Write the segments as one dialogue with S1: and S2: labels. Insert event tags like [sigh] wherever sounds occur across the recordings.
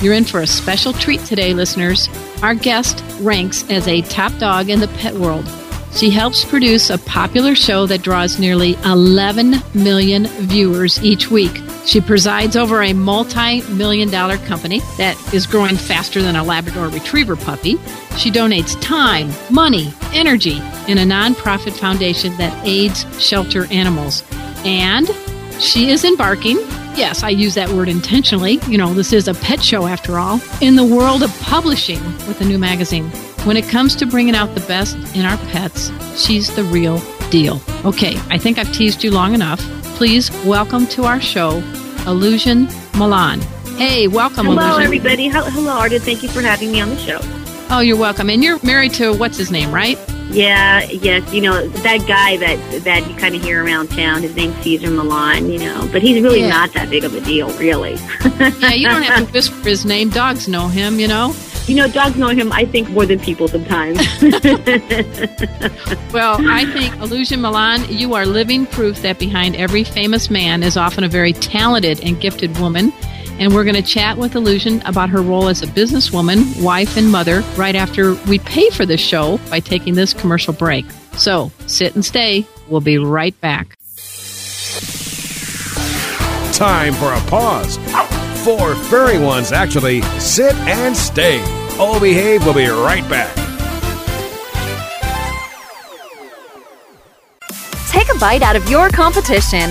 S1: You're in for a special treat today, listeners. Our guest ranks as a top dog in the pet world. She helps produce a popular show that draws nearly 11 million viewers each week. She presides over a multi million dollar company that is growing faster than a Labrador Retriever puppy. She donates time, money, energy in a nonprofit foundation that aids shelter animals. And she is embarking yes, I use that word intentionally. You know, this is a pet show after all. In the world of publishing with a new magazine, when it comes to bringing out the best in our pets, she's the real deal. Okay, I think I've teased you long enough. Please welcome to our show, Ilusion Millan. Hey, welcome. Hello,
S2: Ilusion. everybody. Hello, Arden. Thank you for having me on the show. Oh,
S1: you're welcome. And you're married to what's his name, right?
S2: Yeah, yes, you know that guy that that you kind of hear around town. His name's Cesar Millan, you know, but he's really yeah. not that big of a deal, really.
S1: [laughs] yeah, you don't have to whisper his name. Dogs know him, you know.
S2: You know, dogs know him. I think more than people sometimes. [laughs]
S1: well, I think Ilusion Millan, you are living proof that behind every famous man is often a very talented and gifted woman and we're going to chat with Ilusion about her role as a businesswoman, wife, and mother right after we pay for the show by taking this commercial break. So sit and stay. We'll be right back.
S3: Time for a pause. Four furry ones, actually, sit and stay. All behave. We'll be right back.
S4: Take a bite out of your competition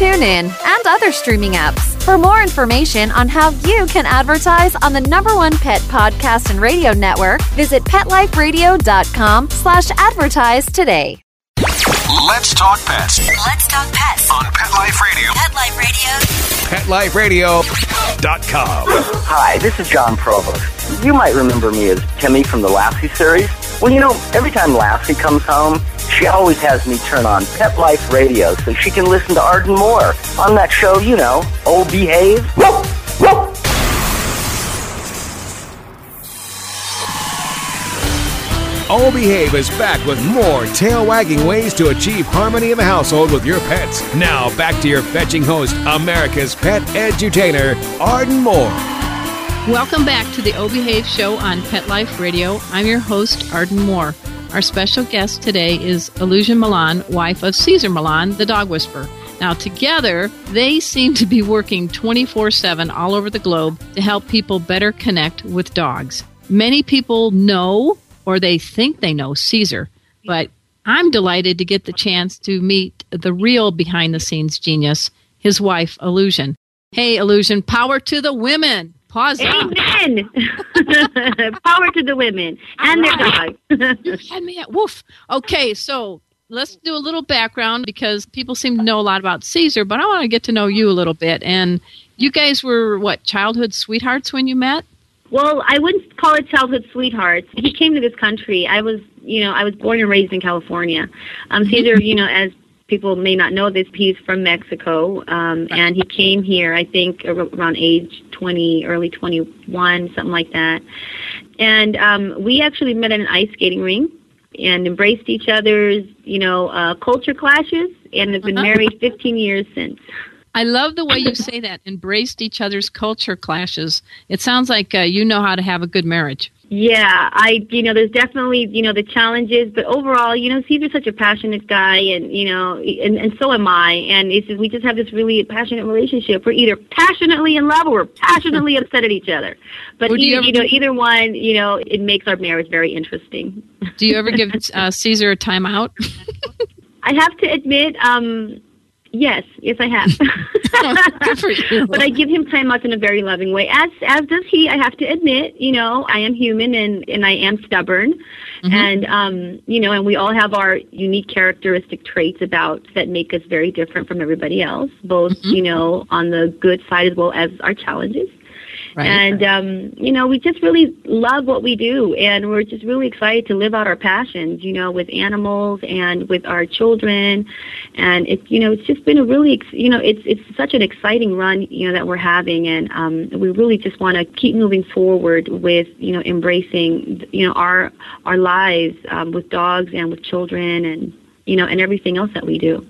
S4: TuneIn, and other streaming apps. For more information on how you can advertise on the number one pet podcast and radio network, visit PetLifeRadio.com slash advertise today.
S3: Let's talk pets. Let's talk pets. On Pet Life Radio. Pet Life Radio. PetLifeRadio.com. Hi,
S5: this is John Provost. You might remember me as Timmy from the Lassie series. Well, you know, every time Lassie comes home, she always has me turn on Pet Life Radio so she can listen to Arden Moore on that show, you know, Oh Behave. Whoop, whoop.
S3: Oh Behave is back with more tail wagging ways to achieve harmony in the household with your pets. Now, back to your fetching host, America's pet edutainer, Arden Moore.
S1: Welcome back to the O Behave Show on Pet Life Radio. I'm your host, Arden Moore. Our special guest today is Ilusion Millan, wife of Cesar Millan, the dog whisperer. Now, together, they seem to be working 24 7 all over the globe to help people better connect with dogs. Many people know or they think they know Cesar, but I'm delighted to get the chance to meet the real behind the scenes genius, his wife, Ilusion. Hey, Ilusion, power to the women!
S2: Pause. Amen. [laughs] Power to the women and right.
S1: their dogs. you had me at woof. Okay, so let's do a little background because people seem to know a lot about Cesar, but I want to get to know you a little bit. And you guys were what childhood sweethearts when you met?
S2: Well, I wouldn't call it childhood sweethearts. He came to this country. I was, you know, I was born and raised in California. Um, Cesar, mm-hmm. you know, as people may not know this. He's from Mexico, um, and he came here, I think, around age 20, early 21, something like that. And um, we actually met at an ice skating rink and embraced each other's, you know, uh, culture clashes, and have been uh-huh. married 15 years since.
S1: I love the way you say that. Embraced each other's culture clashes. It sounds like uh, you know how to have a good marriage.
S2: Yeah, I you know there's definitely you know the challenges, but overall you know Steve's such a passionate guy, and you know and and so am I, and it's just, we just have this really passionate relationship. We're either passionately in love or we're passionately [laughs] upset at each other, but either, you, ever, you, know either one you know it makes our marriage very interesting.
S1: Do you ever give [laughs] uh, Cesar a
S2: timeout? I have to admit, um, Yes, yes, I have. [laughs] Oh, [laughs] but I give him time off in a very loving way, as as does he. I have to admit, you know, I am human and and I am stubborn, mm-hmm. and um, you know, and we all have our unique characteristic traits about that make us very different from everybody else, both mm-hmm. you know on the good side as well as our challenges. Right. And, um, you know, we just really love what we do and we're just really excited to live out our passions, you know, with animals and with our children. And it's, you know, it's just been a really, you know, it's, it's such an exciting run, you know, that we're having. And, um, we really just want to keep moving forward with, you know, embracing, you know, our, our lives, um, with dogs and with children and, you know, and everything else that we do.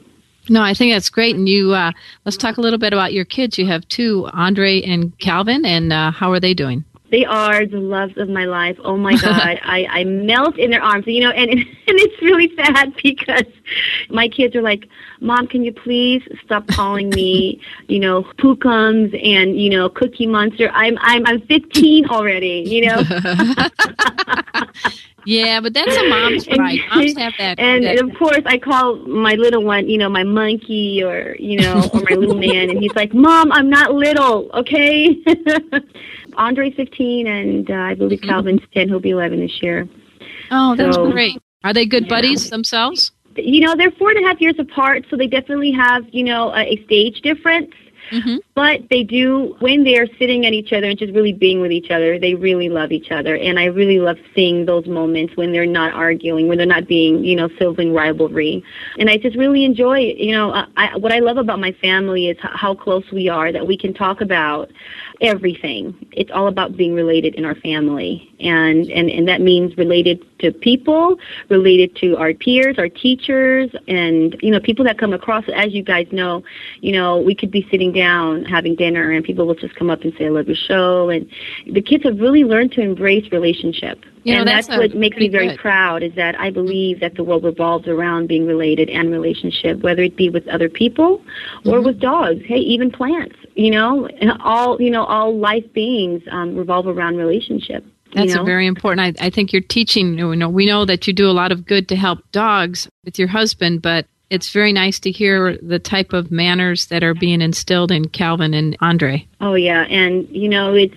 S1: No, I think that's great. And you, uh, let's talk a little bit about your kids. You have two, Andre and Calvin, and uh, how are they doing?
S2: They are the loves of my life. Oh my [laughs] God, I, I melt in their arms. You know, and and it's really sad [laughs] because my kids are like, Mom, can you please stop calling me, you know, Pookums and, you know, Cookie Monster? I'm I'm I'm 15 already, you know. [laughs]
S1: yeah, but that's a mom's right. Moms have that.
S2: And, that. of course, I call my little one, you know, my monkey or you know, or my little man, and he's like, "Mom, I'm not little, okay." [laughs] Andre's 15, and uh, I believe mm-hmm. Calvin's 10. He'll be 11 this year.
S1: Oh, that's so, great. Are they good yeah. buddies themselves?
S2: you know, they're four and a half years apart, so they definitely have, you know, a, a stage difference. Mm-hmm. But they do, when they are sitting at each other and just really being with each other, they really love each other. And I really love seeing those moments when they're not arguing, when they're not being, you know, sibling rivalry. And I just really enjoy, you know, I, what I love about my family is how close we are, that we can talk about everything. It's all about being related in our family. And, and, and that means related to people, related to our peers, our teachers, and, you know, people that come across. As you guys know, you know, we could be sitting down having dinner and people will just come up and say, I love your show. And the kids have really learned to embrace relationship. You know, and that's, that's what makes me very good. proud is that I believe that the world revolves around being related and relationship, whether it be with other people or mm-hmm. with dogs, hey, even plants you know, all you know, all life beings um, revolve around relationship.
S1: That's you know? very important. I, I think you're teaching. You know, we know that you do a lot of good to help dogs with your husband, but it's very nice to hear the type of manners that are being instilled in Calvin and Andre.
S2: Oh yeah, and you know, it's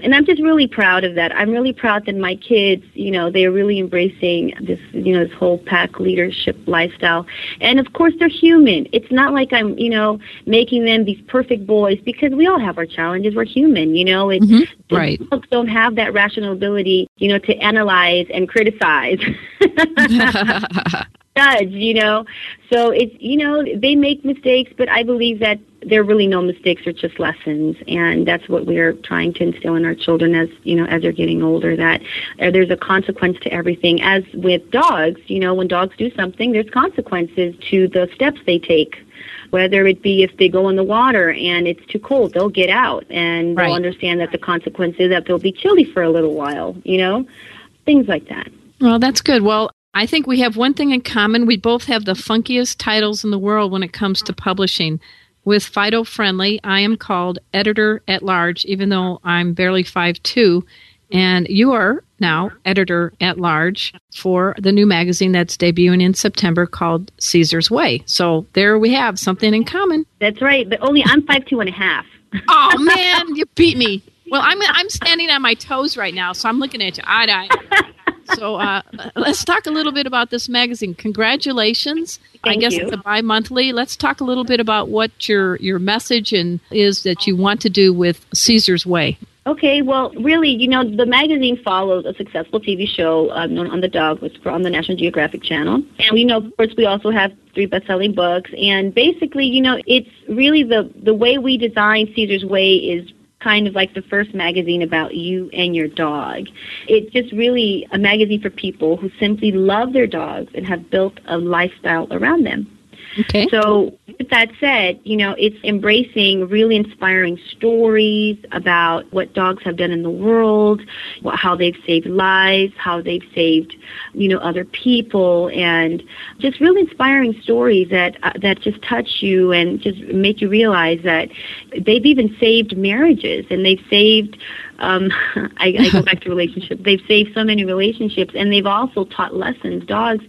S2: and I'm just really proud of that. I'm really proud that my kids, you know, they're really embracing this, you know, this whole pack leadership lifestyle. And of course, they're human. It's not like I'm, you know, making them these perfect boys because we all have our challenges. We're human, you know.
S1: it's mm-hmm. Right.
S2: Folks don't have that rational ability, you know, to analyze and criticize. [laughs] [laughs] [laughs] judge, you know. So it's, you know, they make mistakes, but I believe that there are really no mistakes, they're just lessons. And that's what we're trying to instill in our children as, you know, as they're getting older, that uh, there's a consequence to everything. As with dogs, you know, when dogs do something, there's consequences to the steps they take whether it be if they go in the water and it's too cold, they'll get out and right. they'll understand that the consequence is that they'll be chilly for a little while, you know, things like that.
S1: Well, that's good. Well, I think we have one thing in common. We both have the funkiest titles in the world when it comes to publishing. With Fido Friendly, I am called editor at large, even though I'm barely five two, And you are now editor at large for the new magazine that's debuting in September called Cesar's Way. So there we have something in common.
S2: That's right, but only I'm five two and a half.
S1: [laughs] oh man, you beat me. Well, I'm I'm standing on my toes right now, so I'm looking at you eye to eye. [laughs] so uh, let's talk a little bit about this magazine. Congratulations!
S2: Thank I
S1: guess
S2: you.
S1: it's a bi-monthly. Let's talk a little bit about what your your message and is that you want to do with Cesar's Way.
S2: Okay, well, really, you know, the magazine follows a successful TV show um, known on the Dog, which from the National Geographic Channel, and we know, of course, we also have three best-selling books. And basically, you know, it's really the the way we design Cesar's Way is kind of like the first magazine about you and your dog. It's just really a magazine for people who simply love their dogs and have built a lifestyle around them. Okay. So with that said, you know, it's embracing really inspiring stories about what dogs have done in the world, how they've saved lives, how they've saved, you know, other people, and just really inspiring stories that uh, that just touch you and just make you realize that they've even saved marriages and they've saved um, [laughs] I, I go back to relationships. They've saved so many relationships, and they've also taught lessons. Dogs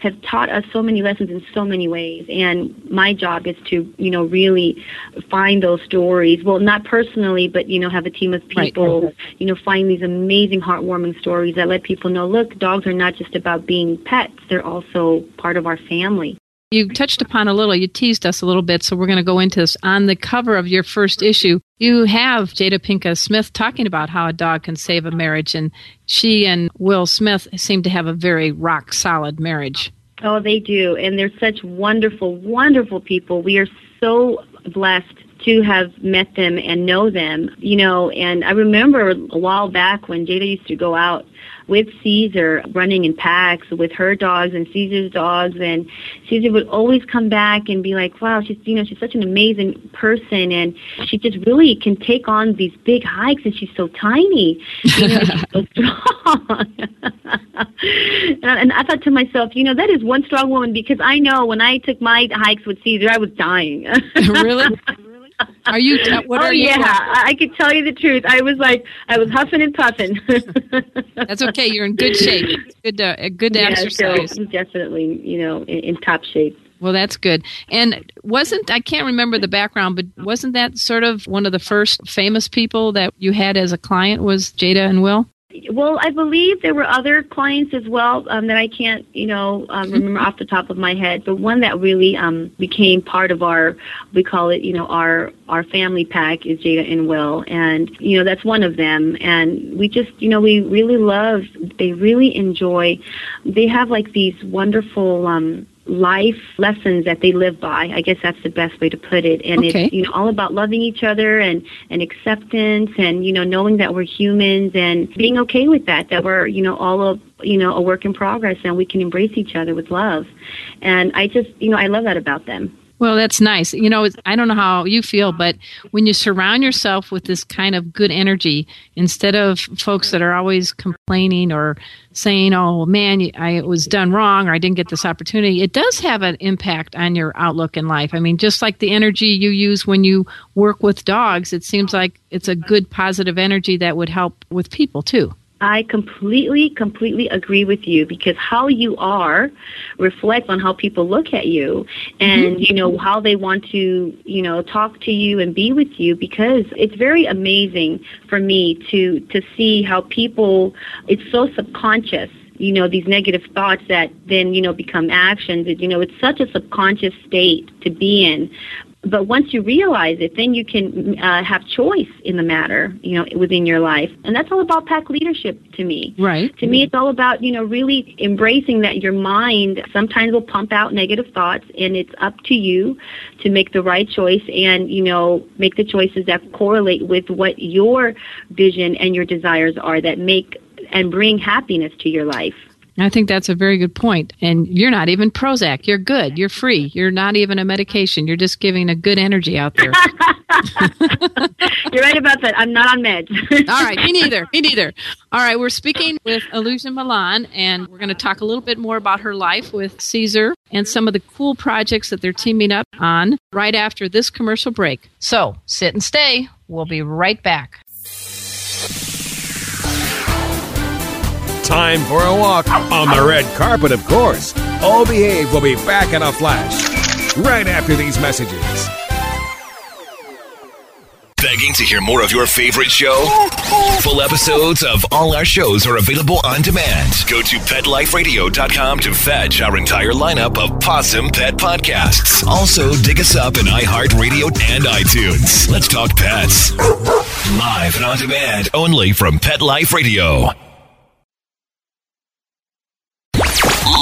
S2: have taught us so many lessons in so many ways, and my job is to, you know, really find those stories. Well, not personally, but you know, have a team of people, right. you know, find these amazing, heartwarming stories that let people know, look, dogs are not just about being pets; they're also part of our family.
S1: You touched upon a little, you teased us a little bit, so we're going to go into this. On the cover of your first issue, you have Jada Pinkett Smith talking about how a dog can save a marriage, and she and Will Smith seem to have a very rock solid marriage.
S2: Oh, they do. And they're such wonderful, wonderful people. We are so blessed to have met them and know them, you know, and I remember a while back when Jada used to go out with Cesar running in packs with her dogs and Cesar's dogs and Cesar would always come back and be like, wow, she's, you know, she's such an amazing person and she just really can take on these big hikes and she's so tiny. You know, she's so [laughs] strong. [laughs] and I thought to myself, you know, that is one strong woman because I know when I took my hikes with Cesar, I was dying.
S1: [laughs] really?
S2: Are you? What oh, are yeah, I could tell you the truth. I was like, I was huffing and puffing.
S1: [laughs] That's okay. You're in good shape. good to, uh, good to yeah, exercise.
S2: So definitely, you know, in, in top shape.
S1: Well, that's good. And wasn't I can't remember the background, but wasn't that sort of one of the first famous people that you had as a client was Jada and Will?
S2: well, I believe there were other clients as well um, that I can't, you know, um, mm-hmm. remember off the top of my head. But one that really um, became part of our, we call it, you know, our our family pack is Jada and Will, and you know that's one of them. And we just, you know, we really love. They really enjoy. They have like these wonderful. Um, life lessons that they live by. I guess that's the best way to put it. And okay. it's you know all about loving each other and and acceptance and you know knowing that we're humans and being okay with that that we're you know all of you know a work in progress and we can embrace each other with love. And I just you know I love that about them.
S1: Well, that's nice. You know, I don't know how you feel, but when you surround yourself with this kind of good energy, instead of folks that are always complaining or saying, oh, man, I was done wrong or I didn't get this opportunity, it does have an impact on your outlook in life. I mean, just like the energy you use when you work with dogs, it seems like it's a good positive energy that would help with people too.
S2: I completely, completely agree with you because how you are reflects on how people look at you and, mm-hmm. you know, how they want to, you know, talk to you and be with you because it's very amazing for me to, to see how people, it's so subconscious you know these negative thoughts that then you know become actions you know it's such a subconscious state to be in but once you realize it, then you can uh, have choice in the matter, you know, within your life. And that's all about pack leadership to me.
S1: Right.
S2: To
S1: me,
S2: it's all about, you know, really embracing that your mind sometimes will pump out negative thoughts and it's up to you to make the right choice and, you know, make the choices that correlate with what your vision and your desires are that make and bring happiness to your life.
S1: I think that's a very good point. And you're not even Prozac. You're good. You're free. You're not even a medication. You're just giving a good energy out there.
S2: [laughs] you're right about that. I'm not on meds.
S1: [laughs] All right. Me neither. Me neither. All right. We're speaking with Ilusion Millan, and we're going to talk a little bit more about her life with Cesar and some of the cool projects that they're teaming up on right after this commercial break. So sit and stay. We'll be right back.
S3: time for a walk. On the red carpet, of course. All Behave will be back in a flash. Right after these messages. Begging to hear more of your favorite show? Full episodes of all our shows are available on demand. Go to PetLifeRadio.com to fetch our entire lineup of Possum Pet podcasts. Also, dig us up in iHeartRadio and iTunes. Let's talk pets. Live and on demand only from Pet Life Radio.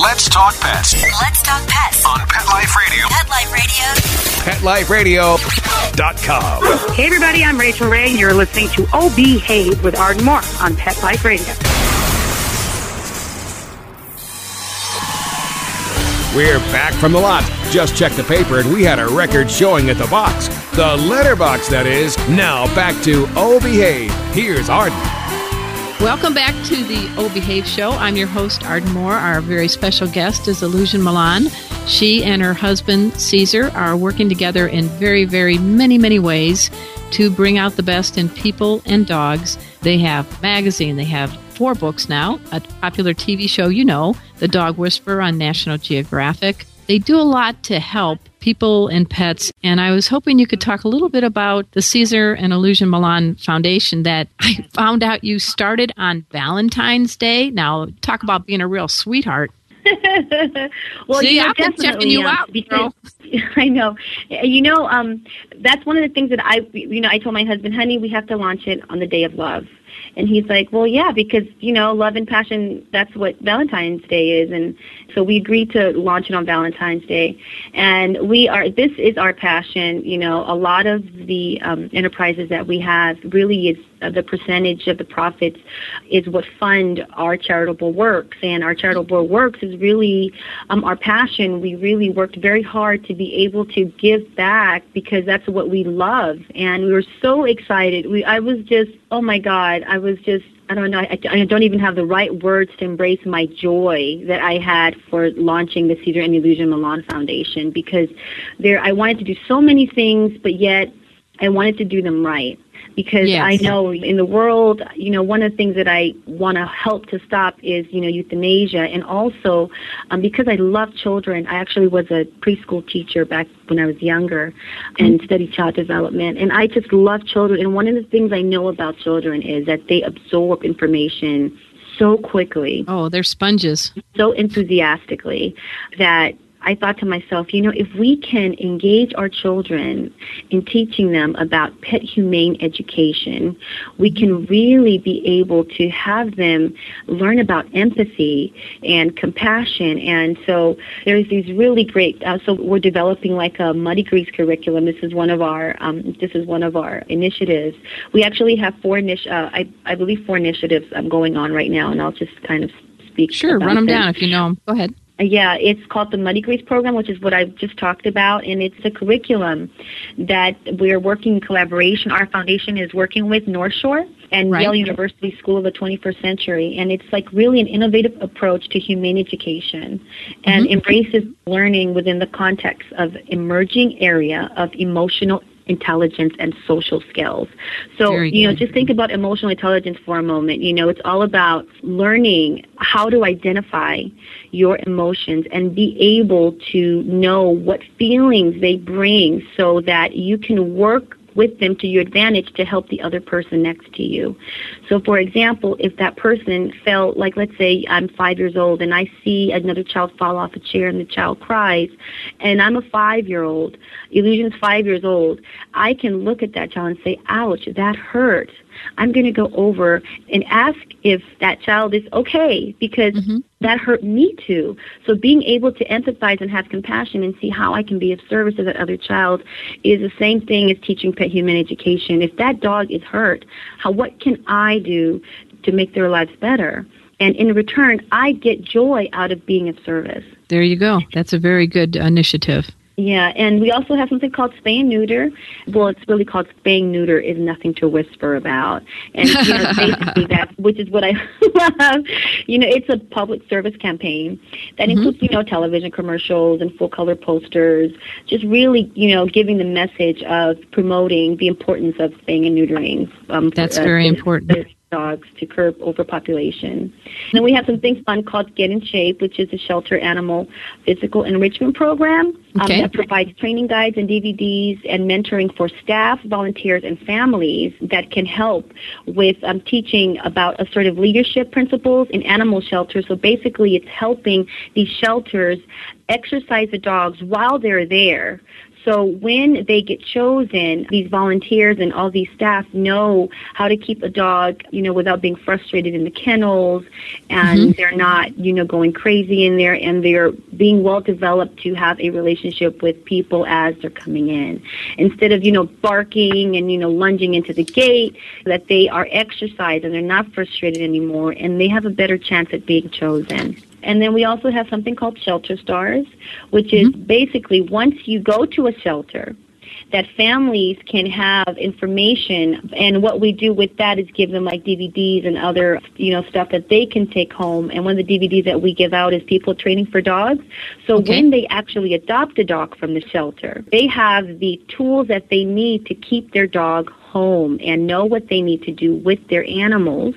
S3: Let's talk pets. Let's talk pets on Pet Life Radio. Pet Life Radio. PetLifeRadio.com.
S6: Hey everybody, I'm Rachael Ray, and you're listening to OB oh Behave with Arden Moore on Pet Life Radio.
S3: We're back from the lot. Just checked the paper and we had a record showing at the box. The letterbox, that is. Now back to OB oh Behave. Here's Arden.
S1: Welcome back to the O Behave Show. I'm your host, Arden Moore. Our very special guest is Ilusion Millan. She and her husband, Cesar, are working together in very, very many, many ways to bring out the best in people and dogs. They have magazine, they have four books now, a popular TV show you know, The Dog Whisperer on National Geographic, they do a lot to help people and pets. And I was hoping you could talk a little bit about the Cesar and Ilusion Millan Foundation that [laughs] I found out you started on Valentine's Day. Now, talk about being a real sweetheart. [laughs]
S2: well,
S1: See, you I've been checking you out, because, girl.
S2: [laughs] I know. You know, um, that's one of the things that I, you know, I told my husband, honey, we have to launch it on the day of love. And he's like, well, yeah, because, you know, love and passion, that's what Valentine's Day is. And so we agreed to launch it on Valentine's Day. And we are, this is our passion. You know, a lot of the um, enterprises that we have really is uh, the percentage of the profits is what fund our charitable works. And our charitable works is really um, our passion. We really worked very hard to be able to give back because that's what we love. And we were so excited. We, I was just oh my God, I was just, I don't know, I, I don't even have the right words to embrace my joy that I had for launching the Cesar and Ilusion Millan Foundation because there, I wanted to do so many things, but yet I wanted to do them right because yes. I know in the world, you know, one of the things that I want to help to stop is, you know, euthanasia. And also, um, because I love children, I actually was a preschool teacher back when I was younger and mm-hmm. studied child development. And I just love children. And one of the things I know about children is that they absorb information so quickly.
S1: Oh, they're sponges.
S2: So enthusiastically that I thought to myself, you know, if we can engage our children in teaching them about pet humane education, we can really be able to have them learn about empathy and compassion. And so there's these really great. Uh, so we're developing like a Mutt-i-grees curriculum. This is one of our um, this is one of our initiatives. We actually have four initi- uh, I, I believe four initiatives um, going on right now, and I'll just kind of speak.
S1: Sure, run them, them down if you know them. Go ahead.
S2: Yeah, it's called the Mutt-i-grees Program, which is what I've just talked about, and it's a curriculum that we're working in collaboration. Our foundation is working with North Shore and right. Yale University School of the 21st Century, and it's like really an innovative approach to humane education and mm-hmm. embraces learning within the context of emerging area of emotional intelligence and social skills. So, you know, just think about emotional intelligence for a moment. You know, it's all about learning how to identify your emotions and be able to know what feelings they bring so that you can work with them to your advantage to help the other person next to you. So, for example, if that person fell, like let's say I'm five years old and I see another child fall off a chair and the child cries, and I'm a five year old, Ilusion's five years old, I can look at that child and say, ouch, that hurt I'm going to go over and ask if that child is okay because mm-hmm. that hurt me too. So being able to empathize and have compassion and see how I can be of service to that other child is the same thing as teaching pet human education. If that dog is hurt, how what can I do to make their lives better? And in return, I get joy out of being of service.
S1: There you go. That's a very good initiative.
S2: Yeah, and we also have something called spay and neuter. Well, it's really called spay and neuter is nothing to whisper about, and you [laughs] know, basically that, which is what I [laughs] love. You know, it's a public service campaign that mm-hmm. includes you know television commercials and full color posters, just really you know giving the message of promoting the importance of spaying and neutering.
S1: Um, That's uh, very important
S2: dogs to curb overpopulation. Then we have something fun called Get in Shape, which is a shelter animal physical enrichment program um, okay. that provides training guides and DVDs and mentoring for staff, volunteers, and families that can help with um, teaching about assertive leadership principles in animal shelters. So basically, it's helping these shelters exercise the dogs while they're there so when they get chosen, these volunteers and all these staff know how to keep a dog, you know, without being frustrated in the kennels and mm-hmm. they're not, you know, going crazy in there and they're being well developed to have a relationship with people as they're coming in. Instead of, you know, barking and, you know, lunging into the gate, that they are exercised and they're not frustrated anymore and they have a better chance at being chosen. And then we also have something called Shelter Stars, which is mm-hmm. basically once you go to a shelter, that families can have information. And what we do with that is give them like DVDs and other, you know, stuff that they can take home. And one of the DVDs that we give out is people training for dogs. So okay. when they actually adopt a dog from the shelter, they have the tools that they need to keep their dog home and know what they need to do with their animals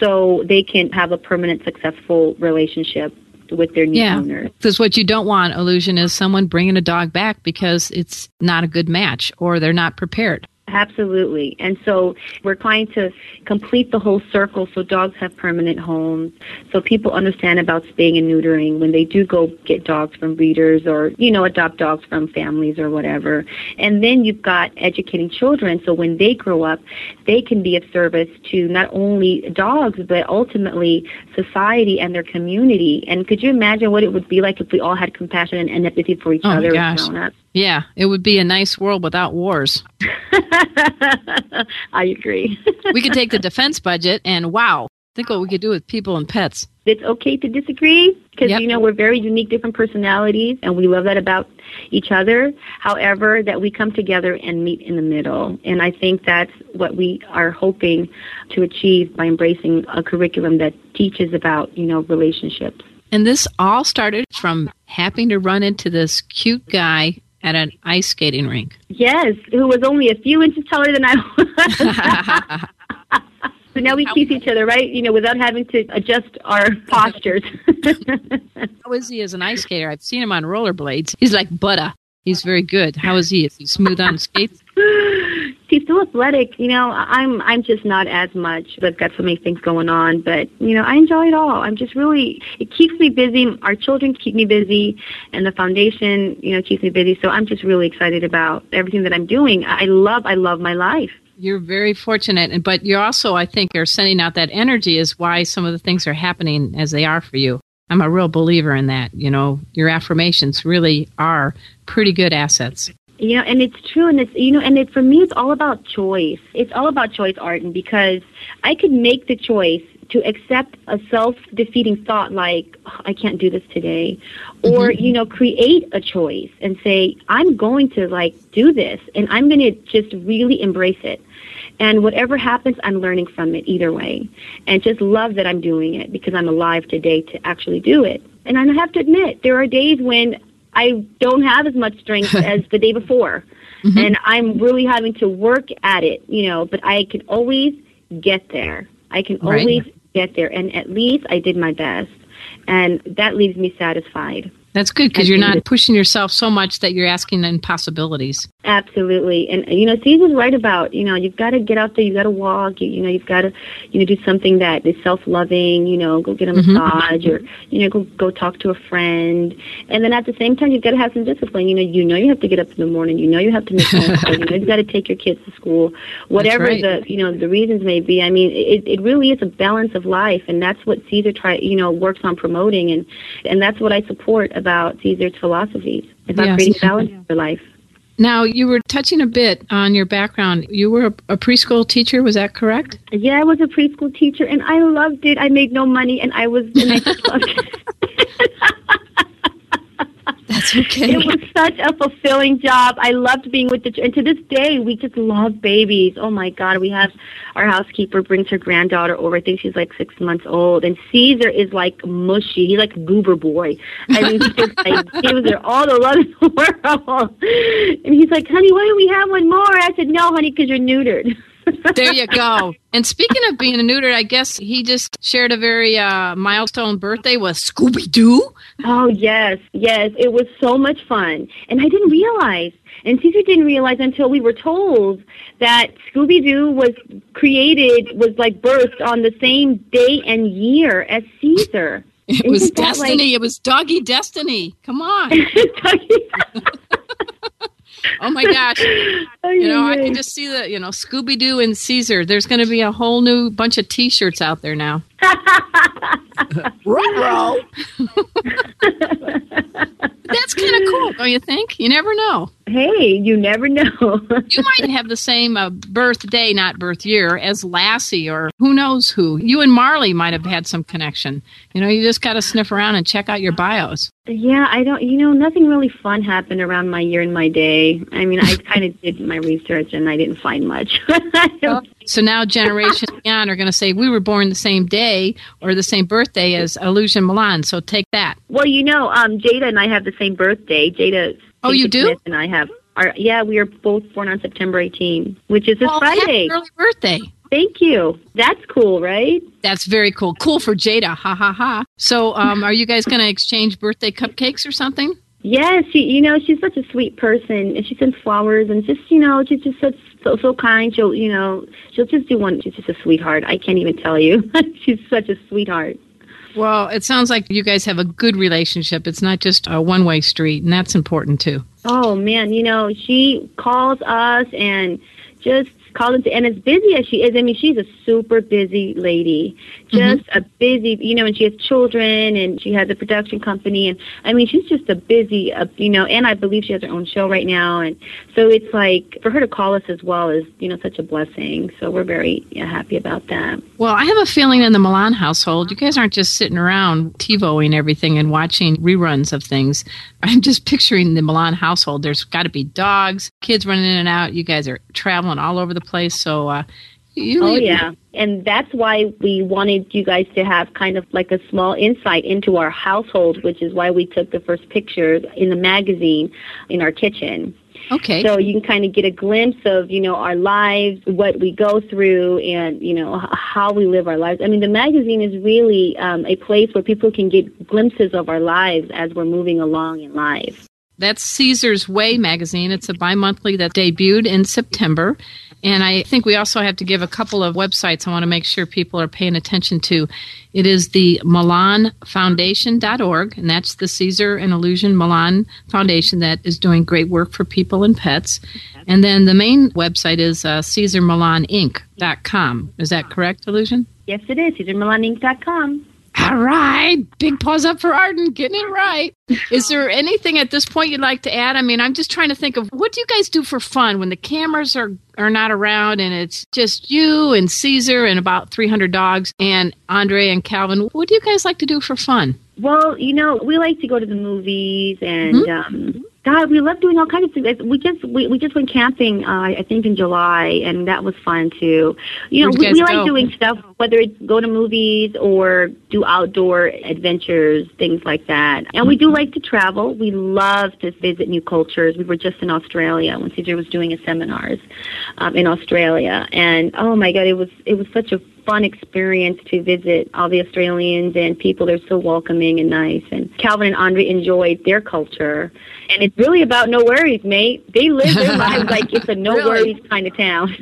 S2: so they can have a permanent successful relationship with their new yeah,
S1: owner. Because what you don't want, Ilusion, is someone bringing a dog back because it's not a good match or they're not prepared.
S2: Absolutely. And so we're trying to complete the whole circle so dogs have permanent homes, so people understand about spaying and neutering when they do go get dogs from breeders or, you know, adopt dogs from families or whatever. And then you've got educating children so when they grow up, they can be of service to not only dogs, but ultimately society and their community. And could you imagine what it would be like if we all had compassion and empathy for each oh other as grown
S1: ups? Yeah, it would be a nice world without wars. [laughs]
S2: I agree.
S1: [laughs] we could take the defense budget and wow, think what we could do with people and pets.
S2: It's okay to disagree because yep. you know we're very unique, different personalities, and we love that about each other. However, that we come together and meet in the middle, and I think that's what we are hoping to achieve by embracing a curriculum that teaches about you know relationships.
S1: And this all started from happening to run into this cute guy at an ice skating rink.
S2: Yes, who was only a few inches taller than I was. So [laughs] now we kiss each other, right? You know, without having to adjust our postures. [laughs]
S1: How is he as an ice skater? I've seen him on rollerblades. He's like butter. He's very good. How is he? Is he smooth on skates?
S2: she's still athletic. You know, I'm I'm just not as much. I've got so many things going on, but you know, I enjoy it all. I'm just really it keeps me busy. Our children keep me busy, and the foundation, you know, keeps me busy. So I'm just really excited about everything that I'm doing. I love I love my life.
S1: You're very fortunate, and but you're also, I think, are sending out that energy is why some of the things are happening as they are for you. I'm a real believer in that. You know, your affirmations really are pretty good assets.
S2: You know, and it's true, and it's you know, and it for me, it's all about choice. It's all about choice, Arden, because I could make the choice to accept a self-defeating thought like oh, I can't do this today, mm-hmm. or mm-hmm. you know, create a choice and say I'm going to like do this, and I'm going to just really embrace it. And whatever happens, I'm learning from it either way. And just love that I'm doing it because I'm alive today to actually do it. And I have to admit, there are days when I don't have as much strength [laughs] as the day before. Mm-hmm. And I'm really having to work at it, you know, but I can always get there. I can right. always get there. And at least I did my best. And that leaves me satisfied.
S1: That's good because you're not pushing yourself so much that you're asking impossibilities.
S2: Absolutely. And, you know, Steve was right about, you know, you've got to get out there, you've got to walk, you, you know, you've got to, you know, do something that is self-loving, you know, go get a mm-hmm. massage or, you know, go, go talk to a friend. And then at the same time, you've got to have some discipline. You know, you know you have to get up in the morning, you know you have to make phone you know you've got to take your kids to school, [laughs] whatever right. the, you know, the reasons may be. I mean, it, it really is a balance of life. And that's what Cesar try, you know, works on promoting. And, and that's what I support about about Cesar's philosophies, about yes. creating balance yeah. for life.
S1: Now, you were touching a bit on your background. You were a, a, preschool teacher, was that correct?
S2: Yeah, I was a preschool teacher and I loved it. I made no money and I was and I loved it.
S1: That's okay.
S2: It was such a fulfilling job. I loved being with the and to this day we just love babies. Oh my god, we have our housekeeper brings her granddaughter over. I think she's like six months old, and Cesar is like mushy. He's like goober boy. I mean, he's just [laughs] like gives her all the love in the world. And he's like, honey, why do not we have one more? I said, no, honey, because you're neutered
S1: there you go. And speaking of being neutered, I guess he just shared a very uh, milestone birthday with Scooby Doo.
S2: Oh, yes, yes. It was so much fun. And I didn't realize, and Cesar didn't realize until we were told that Scooby Doo was created, was like birthed on the same day and year as Cesar. [laughs]
S1: It Isn't was destiny. Like... It was doggy destiny. Come on.
S2: [laughs]
S1: [laughs] Oh my gosh. [laughs] you know, I can just see the, you know, Scooby Doo and Cesar. There's going to be a whole new bunch of t shirts out there now. Ruh [laughs] roll. [laughs] That's kind of cool, don't you think? You never know.
S2: Hey, you never know. [laughs] you
S1: might have the same uh, birthday, not birth year, as Lassie or who knows who. You and Marley might have had some connection. You know, you just got to sniff around and check out your bios.
S2: Yeah, I don't, you know, nothing really fun happened around my year and my day. I mean, I [laughs] kind of did my research and I didn't find much. [laughs]
S1: well, so now generations [laughs] beyond are going to say we were born the same day or the same birthday as Ilusion Millan. So take that.
S2: Well, you know, um, Jada and I have the same birthday. Jada.
S1: Oh, you do.
S2: and I have. Our, yeah, we are both born on September 18, which is
S1: a
S2: Friday.
S1: early birthday.
S2: Thank you. That's cool, right?
S1: That's very cool. Cool for Jada. Ha ha ha. So, um, are you guys going to exchange birthday cupcakes or something?
S2: Yeah, you know, she's such a sweet person, and she sends flowers, and just, you know, she's just such so so kind. She'll you know she'll just do one. She's just a sweetheart. I can't even tell you. [laughs] she's such a sweetheart.
S1: Well, it sounds like you guys have a good relationship. It's not just a one way street, and that's important too.
S2: Oh man, you know she calls us and just called into and as busy as she is, I mean, she's a super busy lady, mm-hmm. just mm-hmm. a busy, you know, and she has children and she has a production company, and I mean, she's just a busy, uh, you know, and I believe she has her own show right now, and so it's like for her to call us as well is, you know, such a blessing. So we're very yeah, happy about that.
S1: Well, I have a feeling in the Millan household, you guys aren't just sitting around TiVoing everything and watching reruns of things. I'm just picturing the Millan household. There's got to be dogs, kids running in and out. You guys are traveling all over the place. So, uh,
S2: you oh, yeah. And that's why we wanted you guys to have kind of like a small insight into our household, which is why we took the first pictures in the magazine in our kitchen.
S1: Okay.
S2: So you can kind of get a glimpse of, you know, our lives, what we go through, and, you know, how we live our lives. I mean, the magazine is really um, a place where people can get glimpses of our lives as we're moving along in life.
S1: That's Cesar's Way magazine. It's a bi monthly that debuted in September. And I think we also have to give a couple of websites I want to make sure people are paying attention to. It is the MillanFoundation.org, and that's the Cesar and Ilusion Millan Foundation that is doing great work for people and pets. And then the main website is uh, CesarMillanInc.com. Is that correct, Ilusion?
S2: Yes, it is. CesarMillanInc.com.
S1: All right. Big paws up for Arden, getting it right. Is there anything at this point you'd like to add? I mean, I'm just trying to think of what do you guys do for fun when the cameras are, are not around and it's just you and Cesar and about 300 dogs and Andre and Calvin? What do you guys like to do for fun?
S2: Well, you know, we like to go to the movies and mm-hmm. um, God, we love doing all kinds of things. We just we, we just went camping, uh, I think, in July, and that was fun too. You know,
S1: we,
S2: we like doing stuff, whether it's go to movies or do outdoor adventures, things like that. And we do mm-hmm. like to travel. We love to visit new cultures. We were just in Australia when Cesar was doing his seminars um, in Australia, and oh my God, it was it was such a fun experience to visit all the Australians and people. They're so welcoming and nice. And Calvin and Andre enjoyed their culture. And it's really about no worries, mate. They live their [laughs] lives like it's a no
S1: really?
S2: worries kind of town.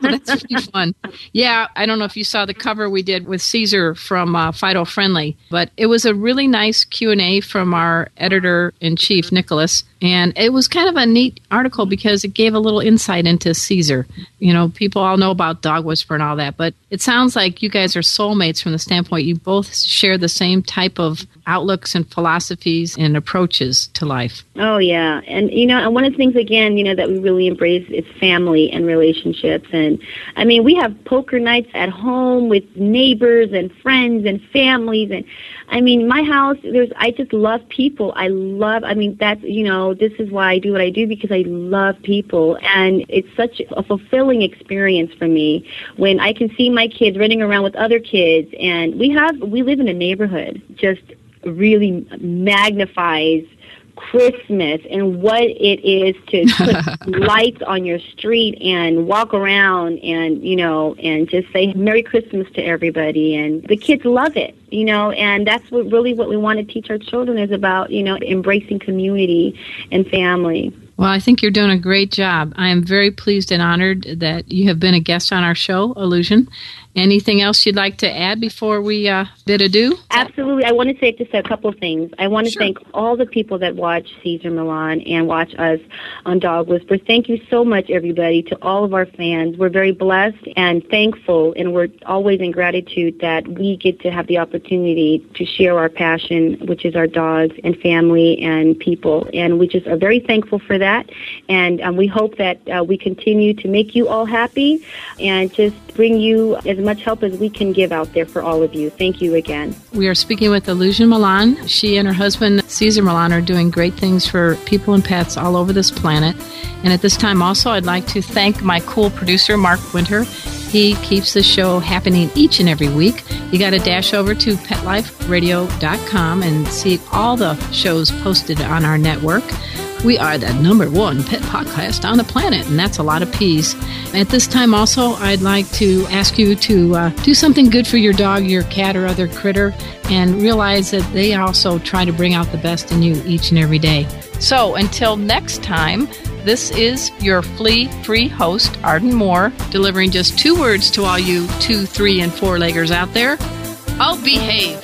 S1: [laughs] That's fun. Yeah, I don't know if you saw the cover we did with Cesar from uh, Fido Friendly, but it was a really nice Q and A from our editor in chief Nicholas, and it was kind of a neat article because it gave a little insight into Cesar. You know, people all know about Dog Whisper and all that, but it sounds sounds like you guys are soulmates from the standpoint you both share the same type of outlooks and philosophies and approaches to life.
S2: Oh yeah, and you know, and one of the things again, you know, that we really embrace is family and relationships. And I mean, we have poker nights at home with neighbors and friends and families. And I mean, my house, there's I just love people. I love. I mean, that's you know, this is why I do what I do because I love people, and it's such a fulfilling experience for me when I can see my kids kids, running around with other kids, and we have we live in a neighborhood just really magnifies Christmas and what it is to put [laughs] lights on your street and walk around and you know and just say Merry Christmas to everybody and the kids love it you know and that's what really what we want to teach our children is about you know embracing community and family.
S1: Well, I think you're doing a great job. I am very pleased and honored that you have been a guest on our show, Ilusion, Anything else you'd like to add before we uh, bid adieu?
S2: Absolutely. I want to say just a couple of things. I want to sure. thank all the people that watch Cesar Millan and watch us on Dog Whisper. Thank you so much, everybody, to all of our fans. We're very blessed and thankful, and we're always in gratitude that we get to have the opportunity to share our passion, which is our dogs and family and people. And we just are very thankful for that. And um, we hope that uh, we continue to make you all happy and just bring you as much help as we can give out there for all of you. Thank you again.
S1: We are speaking with Ilusion Millan. She and her husband, Cesar Millan, are doing great things for people and pets all over this planet. And at this time, also, I'd like to thank my cool producer, Mark Winter. He keeps the show happening each and every week. You got to dash over to petliferadio.com and see all the shows posted on our network. We are the number one pet podcast on the planet, and that's a lot of peas. At this time, also, I'd like to ask you to uh, do something good for your dog, your cat, or other critter, and realize that they also try to bring out the best in you each and every day. So until next time, this is your flea free host, Arden Moore, delivering just two words to all you two, three, and four leggers out there. I'll behave